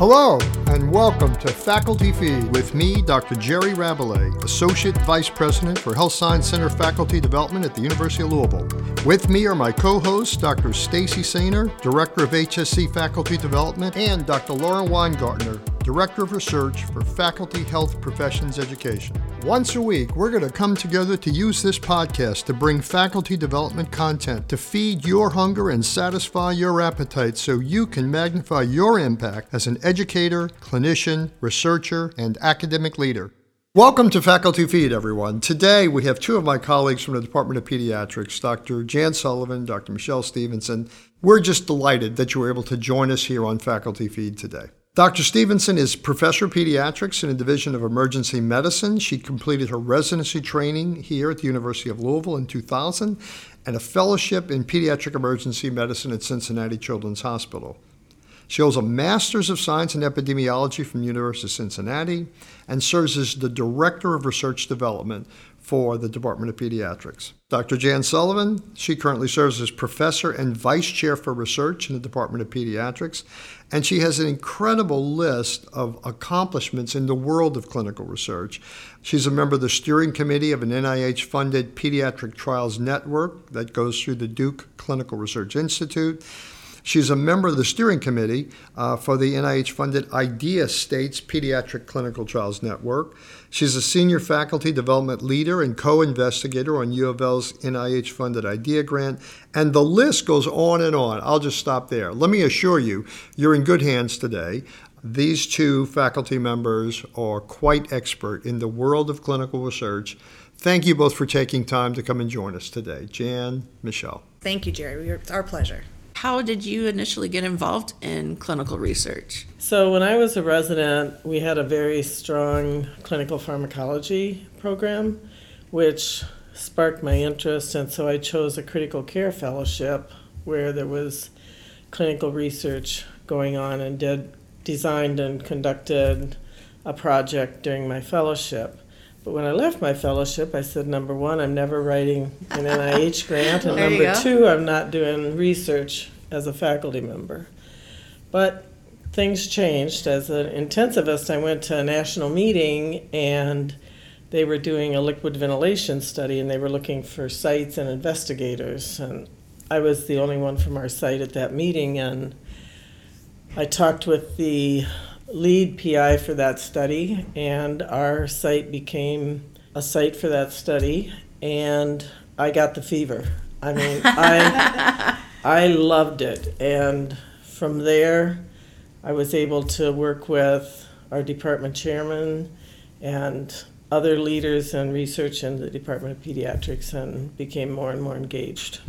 Hello, and welcome to Faculty Feed with me, Dr. Jerry Rabalais, Associate Vice President for Health Science Center Faculty Development at the University of Louisville. With me are my co-hosts, Dr. Stacy Sainer, Director of HSC Faculty Development, and Dr. Lauren Weingartner, Director of Research for Faculty Health Professions Education. Once a week, we're going to come together to use this podcast to bring faculty development content to feed your hunger and satisfy your appetite so you can magnify your impact as an educator, clinician, researcher, and academic leader. Welcome to Faculty Feed, everyone. Today we have two of my colleagues from the Department of Pediatrics, Dr. Jan Sullivan, Dr. Michelle Stevenson. We're just delighted that you were able to join us here on Faculty Feed today. Dr. Stevenson is professor of pediatrics in the Division of Emergency Medicine. She completed her residency training here at the University of Louisville in 2000 and a fellowship in pediatric emergency medicine at Cincinnati Children's Hospital. She holds a Master's of Science in Epidemiology from the University of Cincinnati and serves as the Director of Research Development for the Department of Pediatrics. Dr. Jan Sullivan, she currently serves as Professor and Vice Chair for Research in the Department of Pediatrics, and she has an incredible list of accomplishments in the world of clinical research. She's a member of the steering committee of an NIH funded pediatric trials network that goes through the Duke Clinical Research Institute. She's a member of the steering committee uh, for the NIH funded IDEA States Pediatric Clinical Trials Network. She's a senior faculty development leader and co investigator on U of L's NIH funded IDEA grant. And the list goes on and on. I'll just stop there. Let me assure you, you're in good hands today. These two faculty members are quite expert in the world of clinical research. Thank you both for taking time to come and join us today. Jan, Michelle. Thank you, Jerry. It's our pleasure. How did you initially get involved in clinical research? So, when I was a resident, we had a very strong clinical pharmacology program, which sparked my interest, and so I chose a critical care fellowship where there was clinical research going on and did designed and conducted a project during my fellowship. But when I left my fellowship, I said, number one, I'm never writing an NIH grant, and There number two, I'm not doing research as a faculty member. But things changed. As an intensivist, I went to a national meeting and they were doing a liquid ventilation study and they were looking for sites and investigators. And I was the only one from our site at that meeting. And I talked with the lead PI for that study, and our site became a site for that study. And I got the fever. I mean, I. I loved it. And from there, I was able to work with our department chairman and other leaders in research in the Department of Pediatrics and became more and more engaged.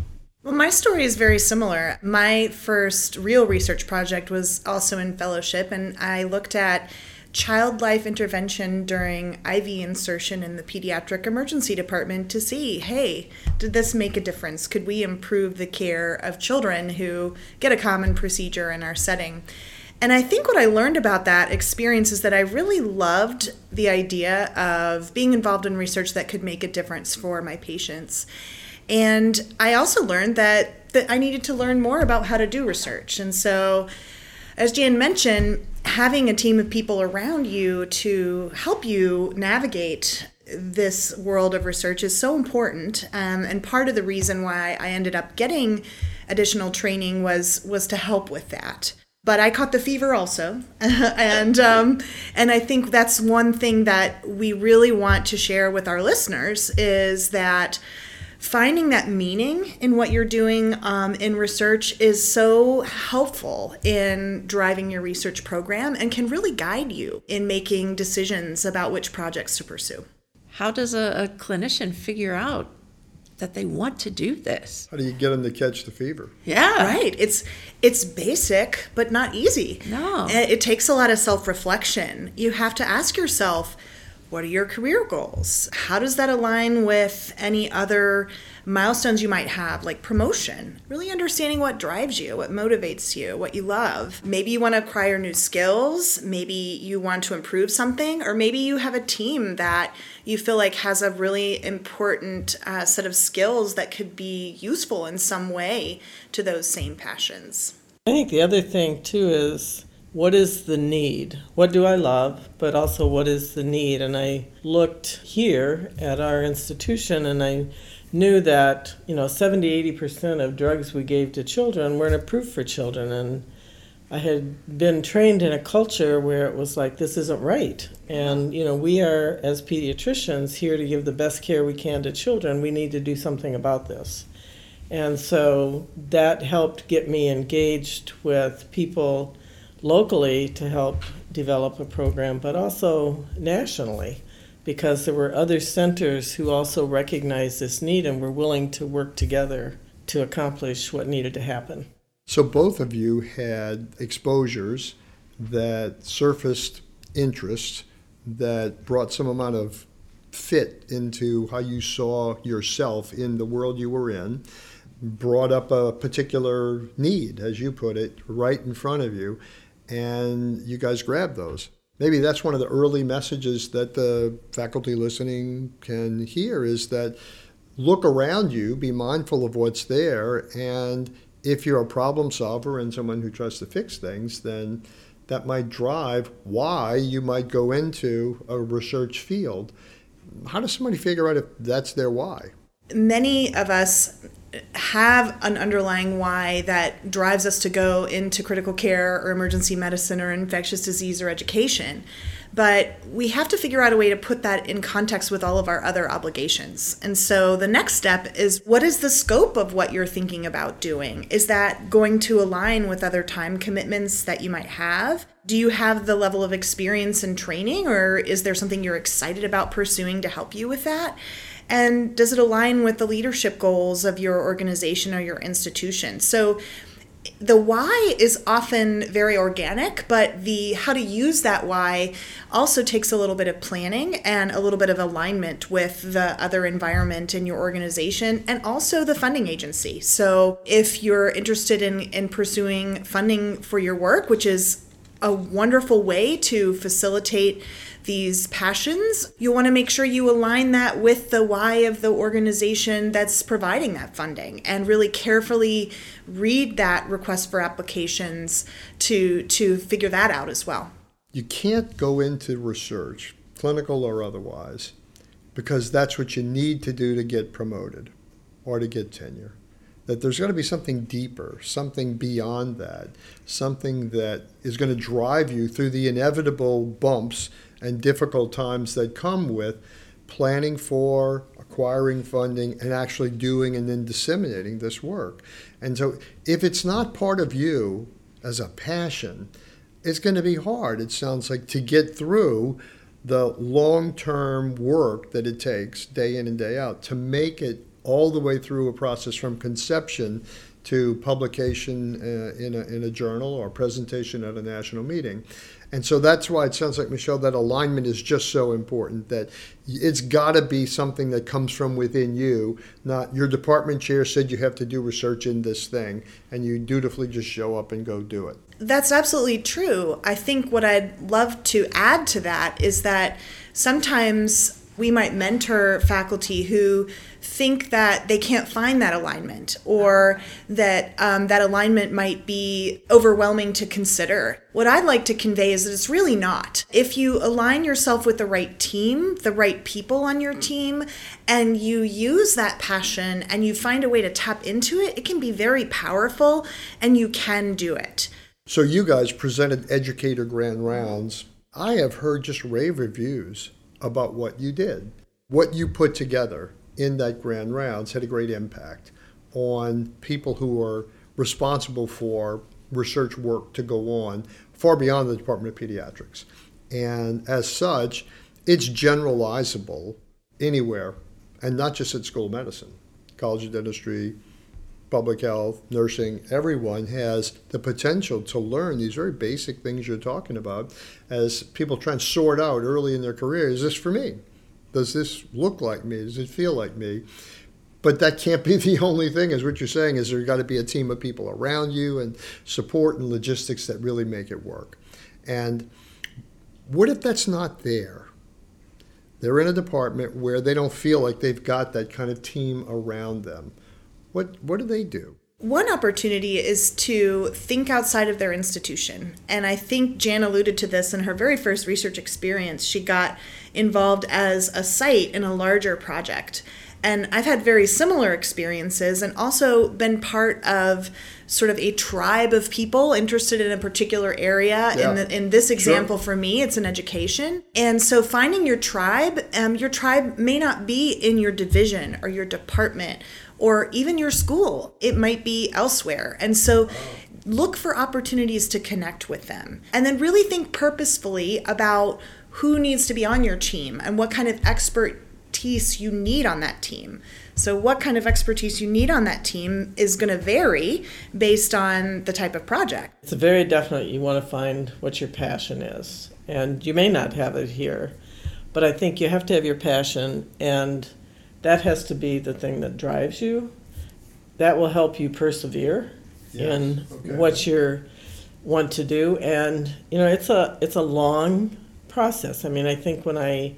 Well, my story is very similar. My first real research project was also in fellowship, and I looked at child life intervention during IV insertion in the pediatric emergency department to see hey, did this make a difference? Could we improve the care of children who get a common procedure in our setting? And I think what I learned about that experience is that I really loved the idea of being involved in research that could make a difference for my patients. And I also learned that, that I needed to learn more about how to do research. And so, as Jan mentioned, having a team of people around you to help you navigate this world of research is so important. Um, and part of the reason why I ended up getting additional training was was to help with that but I caught the fever also, and um, and I think that's one thing that we really want to share with our listeners is that finding that meaning in what you're doing um, in research is so helpful in driving your research program and can really guide you in making decisions about which projects to pursue. How does a, a clinician figure out that they want to do this? How do you get them to catch the fever? Yeah. Right. It's it's basic but not easy. No. It, it takes a lot of self-reflection. You have to ask yourself, what are your career goals? How does that align with any other milestones you might have, like promotion? Really understanding what drives you, what motivates you, what you love. Maybe you want to acquire new skills, maybe you want to improve something, or maybe you have a team that you feel like has a really important uh, set of skills that could be useful in some way to those same passions. I think the other thing too is what is the need? What do I love? But also, what is the need? And I looked here at our institution and I knew that, you know, 70, 80% of drugs we gave to children weren't approved for children. And I had been trained in a culture where it was like, this isn't right. And, you know, we are, as pediatricians, here to give the best care we can to children. We need to do something about this. And so that helped get me engaged with people locally to help develop a program, but also nationally, because there were other centers who also recognized this need and were willing to work together to accomplish what needed to happen. So both of you had exposures that surfaced interests that brought some amount of fit into how you saw yourself in the world you were in, brought up a particular need, as you put it, right in front of you, and you guys grab those. Maybe that's one of the early messages that the faculty listening can hear is that look around you, be mindful of what's there, and if you're a problem solver and someone who tries to fix things, then that might drive why you might go into a research field. How does somebody figure out if that's their why? Many of us have an underlying why that drives us to go into critical care or emergency medicine or infectious disease or education. But we have to figure out a way to put that in context with all of our other obligations. And so the next step is what is the scope of what you're thinking about doing? Is that going to align with other time commitments that you might have? Do you have the level of experience and training, or is there something you're excited about pursuing to help you with that? And does it align with the leadership goals of your organization or your institution? So the why is often very organic, but the how to use that why also takes a little bit of planning and a little bit of alignment with the other environment in your organization and also the funding agency. So if you're interested in, in pursuing funding for your work, which is a wonderful way to facilitate these passions, you want to make sure you align that with the why of the organization that's providing that funding and really carefully read that request for applications to to figure that out as well. You can't go into research, clinical or otherwise, because that's what you need to do to get promoted or to get tenure that there's going to be something deeper, something beyond that, something that is going to drive you through the inevitable bumps and difficult times that come with planning for, acquiring funding, and actually doing and then disseminating this work. And so, if it's not part of you as a passion, it's going to be hard, it sounds like, to get through the long term work that it takes day in and day out to make it all the way through a process from conception to publication uh, in, a, in a journal or presentation at a national meeting. And so that's why it sounds like, Michelle, that alignment is just so important that it's got to be something that comes from within you, not your department chair said you have to do research in this thing, and you dutifully just show up and go do it. That's absolutely true. I think what I'd love to add to that is that sometimes we might mentor faculty who think that they can't find that alignment or that um, that alignment might be overwhelming to consider. What I'd like to convey is that it's really not. If you align yourself with the right team, the right people on your team, and you use that passion and you find a way to tap into it, it can be very powerful and you can do it. So, you guys presented Educator Grand Rounds. I have heard just rave reviews about what you did. What you put together in that grand rounds had a great impact on people who are responsible for research work to go on far beyond the Department of Pediatrics. And as such, it's generalizable anywhere, and not just at school of medicine. College of Dentistry, public health, nursing, everyone has the potential to learn these very basic things you're talking about as people try and sort out early in their career is this for me? Does this look like me? Does it feel like me? But that can't be the only thing, is what you're saying, is there's got to be a team of people around you and support and logistics that really make it work. And what if that's not there? They're in a department where they don't feel like they've got that kind of team around them what what do they do? One opportunity is to think outside of their institution. And I think Jan alluded to this in her very first research experience. She got involved as a site in a larger project. And I've had very similar experiences and also been part of sort of a tribe of people interested in a particular area. Yeah. In, the, in this example, for me, it's an education. And so finding your tribe, um, your tribe may not be in your division or your department or even your school. It might be elsewhere. And so look for opportunities to connect with them. And then really think purposefully about who needs to be on your team and what kind of expertise you need on that team. So, what kind of expertise you need on that team is going to vary based on the type of project. It's very definite you want to find what your passion is. And you may not have it here, but I think you have to have your passion and that has to be the thing that drives you. That will help you persevere Yes, in okay. what you want to do. And you know, it's a it's a long process. I mean, I think when I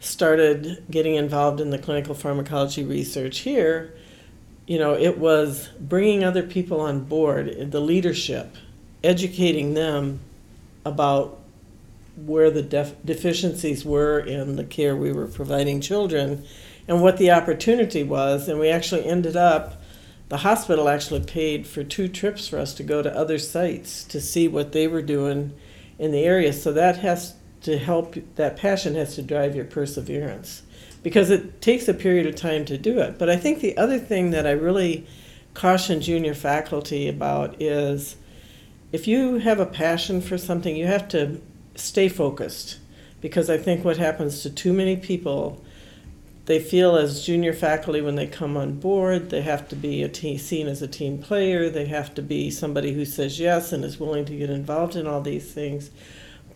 started getting involved in the clinical pharmacology research here, you know, it was bringing other people on board, the leadership, educating them about where the def- deficiencies were in the care we were providing children and what the opportunity was. And we actually ended up, the hospital actually paid for two trips for us to go to other sites to see what they were doing in the area. So that has to help, that passion has to drive your perseverance because it takes a period of time to do it. But I think the other thing that I really caution junior faculty about is if you have a passion for something, you have to stay focused because I think what happens to too many people, they feel as junior faculty when they come on board, they have to be a team, seen as a team player, they have to be somebody who says yes and is willing to get involved in all these things.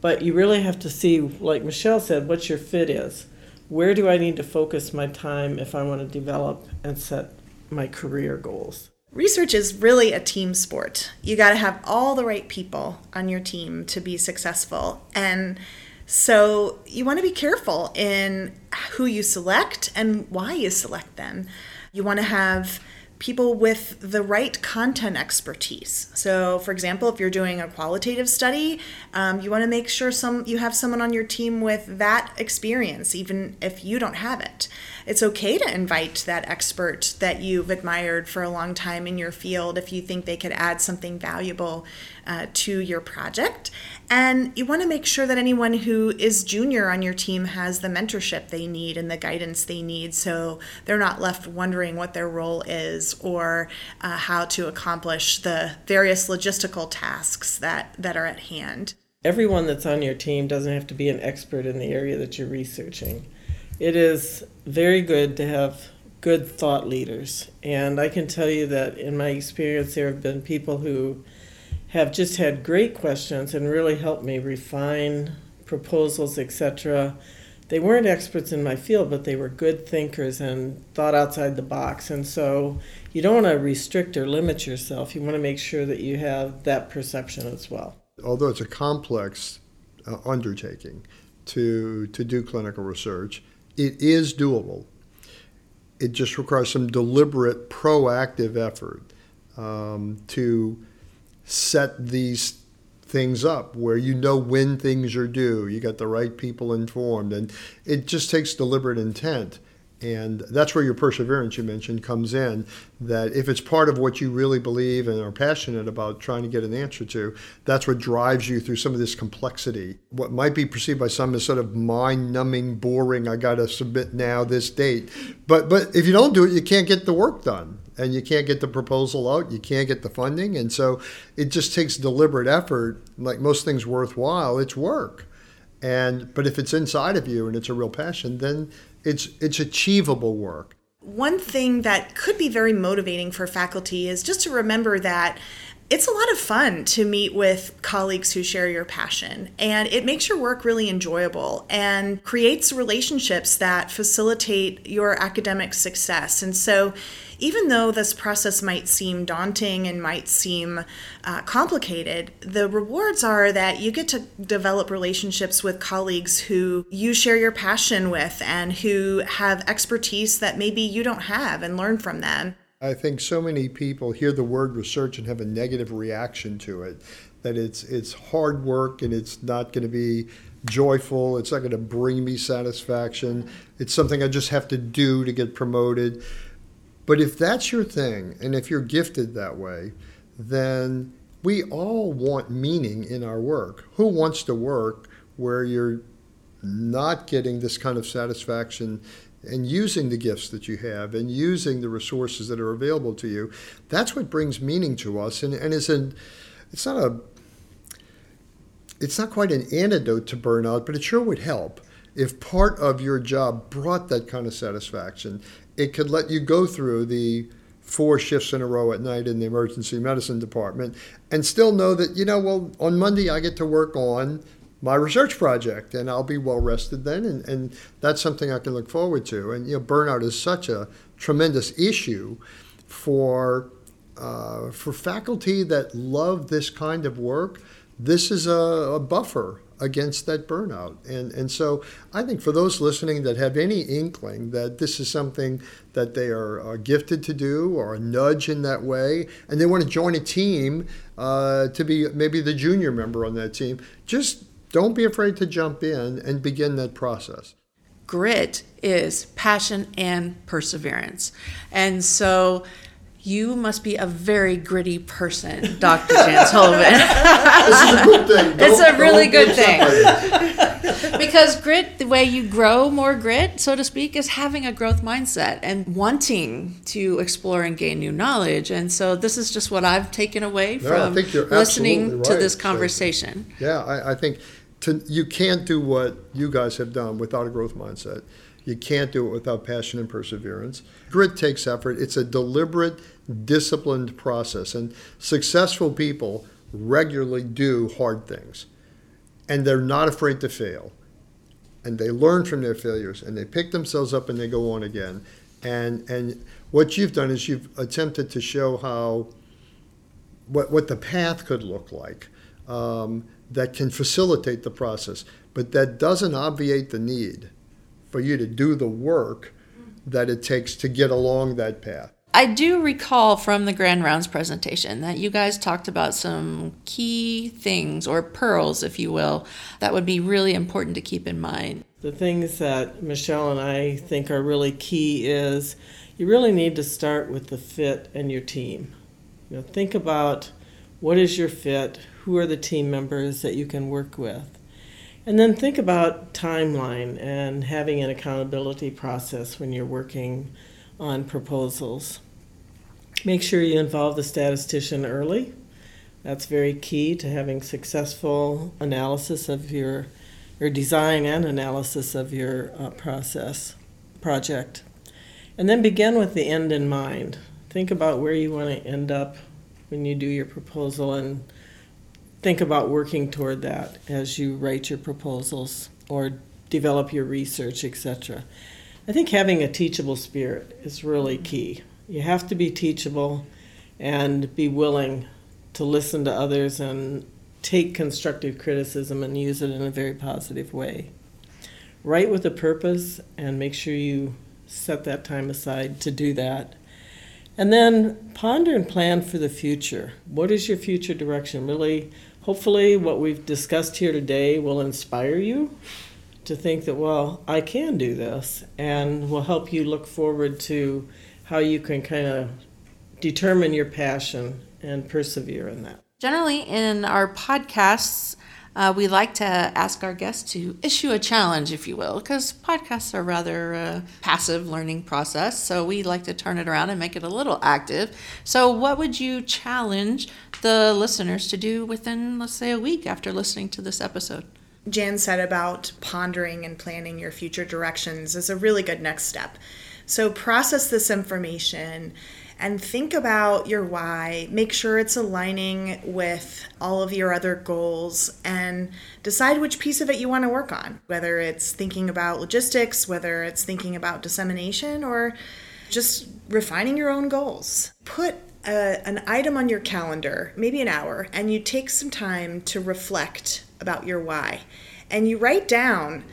But you really have to see, like Michelle said, what your fit is. Where do I need to focus my time if I want to develop and set my career goals? Research is really a team sport. You got to have all the right people on your team to be successful. And so you want to be careful in who you select and why you select them. You want to have people with the right content expertise. So, for example, if you're doing a qualitative study, um, you want to make sure some you have someone on your team with that experience, even if you don't have it. It's okay to invite that expert that you've admired for a long time in your field if you think they could add something valuable uh, to your project. And you want to make sure that anyone who is junior on your team has the mentorship they need and the guidance they need so they're not left wondering what their role is or uh, how to accomplish the various logistical tasks that, that are at hand. Everyone that's on your team doesn't have to be an expert in the area that you're researching. It is very good to have good thought leaders. And I can tell you that in my experience, there have been people who have just had great questions and really helped me refine proposals, etc. They weren't experts in my field, but they were good thinkers and thought outside the box. And so you don't want to restrict or limit yourself. You want to make sure that you have that perception as well. Although it's a complex uh, undertaking to, to do clinical research, it is doable. It just requires some deliberate, proactive effort um, to set these things up where you know when things are due. You got the right people informed, and it just takes deliberate intent. And that's where your perseverance you mentioned comes in. That if it's part of what you really believe and are passionate about trying to get an answer to, that's what drives you through some of this complexity. What might be perceived by some as sort of mind numbing, boring, I got to submit now this date. But, but if you don't do it, you can't get the work done and you can't get the proposal out, you can't get the funding. And so it just takes deliberate effort. Like most things worthwhile, it's work. And but if it's inside of you and it's a real passion, then it's it's achievable work. One thing that could be very motivating for faculty is just to remember that it's a lot of fun to meet with colleagues who share your passion and it makes your work really enjoyable and creates relationships that facilitate your academic success and so even though this process might seem daunting and might seem uh, complicated, the rewards are that you get to develop relationships with colleagues who you share your passion with and who have expertise that maybe you don't have and learn from them. I think so many people hear the word research and have a negative reaction to it. That it's it's hard work and it's not going to be joyful. It's not going to bring me satisfaction. It's something I just have to do to get promoted. But if that's your thing, and if you're gifted that way, then we all want meaning in our work. Who wants to work where you're not getting this kind of satisfaction and using the gifts that you have and using the resources that are available to you? That's what brings meaning to us and, and is an it's not a it's not quite an antidote to burnout, but it sure would help if part of your job brought that kind of satisfaction. It could let you go through the four shifts in a row at night in the emergency medicine department and still know that, you know, well, on Monday I get to work on my research project and I'll be well rested then. And, and that's something I can look forward to. And, you know, burnout is such a tremendous issue for, uh, for faculty that love this kind of work. This is a, a buffer against that burnout. And, and so I think for those listening that have any inkling that this is something that they are uh, gifted to do or a nudge in that way, and they want to join a team uh, to be maybe the junior member on that team, just don't be afraid to jump in and begin that process. Grit is passion and perseverance. And so you must be a very gritty person, Dr. Jan Sullivan. this is a good thing. it's Don't- a really good thing. because grit, the way you grow more grit, so to speak, is having a growth mindset and wanting to explore and gain new knowledge. And so this is just what I've taken away from listening absolutely to this conversation. Yeah, I, I think to, you can't do what you guys have done without a growth mindset. You can't do it without passion and perseverance. Grit takes effort. It's a deliberate, disciplined process. And successful people regularly do hard things. And they're not afraid to fail. And they learn from their failures and they pick themselves up and they go on again. And, and what you've done is you've attempted to show how what, what the path could look like um, that can facilitate the process, but that doesn't obviate the need for you to do the work that it takes to get along that path. I do recall from the Grand Rounds presentation that you guys talked about some key things or pearls, if you will, that would be really important to keep in mind. The things that Michelle and I think are really key is you really need to start with the fit and your team. You know, think about what is your fit, who are the team members that you can work with. And then think about timeline and having an accountability process when you're working on proposals. Make sure you involve the statistician early. That's very key to having successful analysis of your or design and analysis of your uh, process project. And then begin with the end in mind. Think about where you want to end up when you do your proposal and think about working toward that as you write your proposals or develop your research, etc. I think having a teachable spirit is really mm-hmm. key. You have to be teachable and be willing to listen to others and take constructive criticism and use it in a very positive way. Write with a purpose and make sure you set that time aside to do that. And then ponder and plan for the future. What is your future direction? Really, hopefully, what we've discussed here today will inspire you to think that, well, I can do this, and will help you look forward to how you can kind of determine your passion and persevere in that. Generally, in our podcasts, uh, we like to ask our guests to issue a challenge, if you will, because podcasts are rather uh, passive learning process. So we like to turn it around and make it a little active. So, what would you challenge the listeners to do within, let's say, a week after listening to this episode? Jan said about pondering and planning your future directions is a really good next step. So process this information and think about your why. Make sure it's aligning with all of your other goals and decide which piece of it you want to work on, whether it's thinking about logistics, whether it's thinking about dissemination, or just refining your own goals. Put a, an item on your calendar, maybe an hour, and you take some time to reflect about your why. And you write down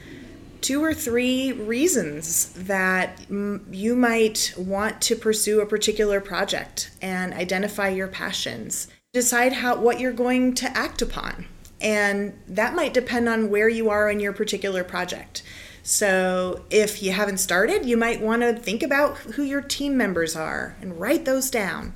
two or three reasons that m- you might want to pursue a particular project and identify your passions. Decide how what you're going to act upon. And that might depend on where you are in your particular project. So, if you haven't started, you might want to think about who your team members are and write those down.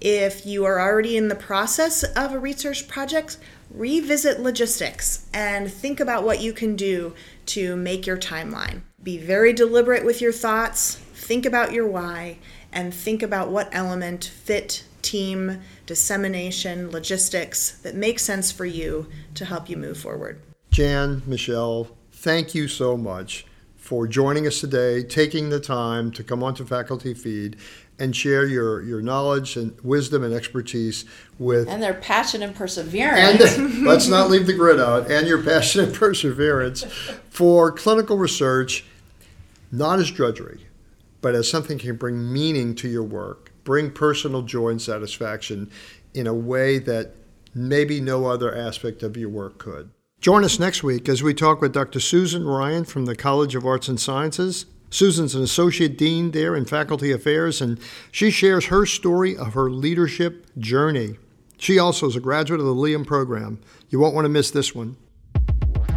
If you are already in the process of a research project, revisit logistics and think about what you can do to make your timeline. Be very deliberate with your thoughts, think about your why, and think about what element, fit, team, dissemination, logistics that makes sense for you to help you move forward. Jan, Michelle, thank you so much for joining us today, taking the time to come onto Faculty Feed and share your, your knowledge and wisdom and expertise with and their passion and perseverance. and let's not leave the grid out and your passion and perseverance for clinical research not as drudgery but as something can bring meaning to your work bring personal joy and satisfaction in a way that maybe no other aspect of your work could join us next week as we talk with dr susan ryan from the college of arts and sciences Susan's an associate dean there in faculty affairs, and she shares her story of her leadership journey. She also is a graduate of the Liam program. You won't want to miss this one.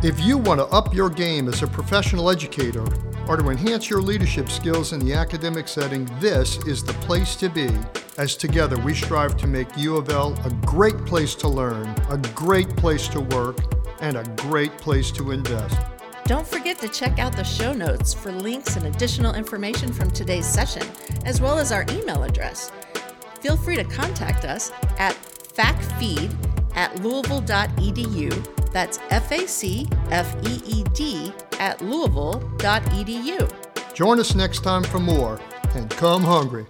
If you want to up your game as a professional educator or to enhance your leadership skills in the academic setting, this is the place to be. As together we strive to make U of L a great place to learn, a great place to work, and a great place to invest. Don't forget to check out the show notes for links and additional information from today's session, as well as our email address. Feel free to contact us at facfeed at louisville.edu. That's F A C F E E D at louisville.edu. Join us next time for more, and come hungry.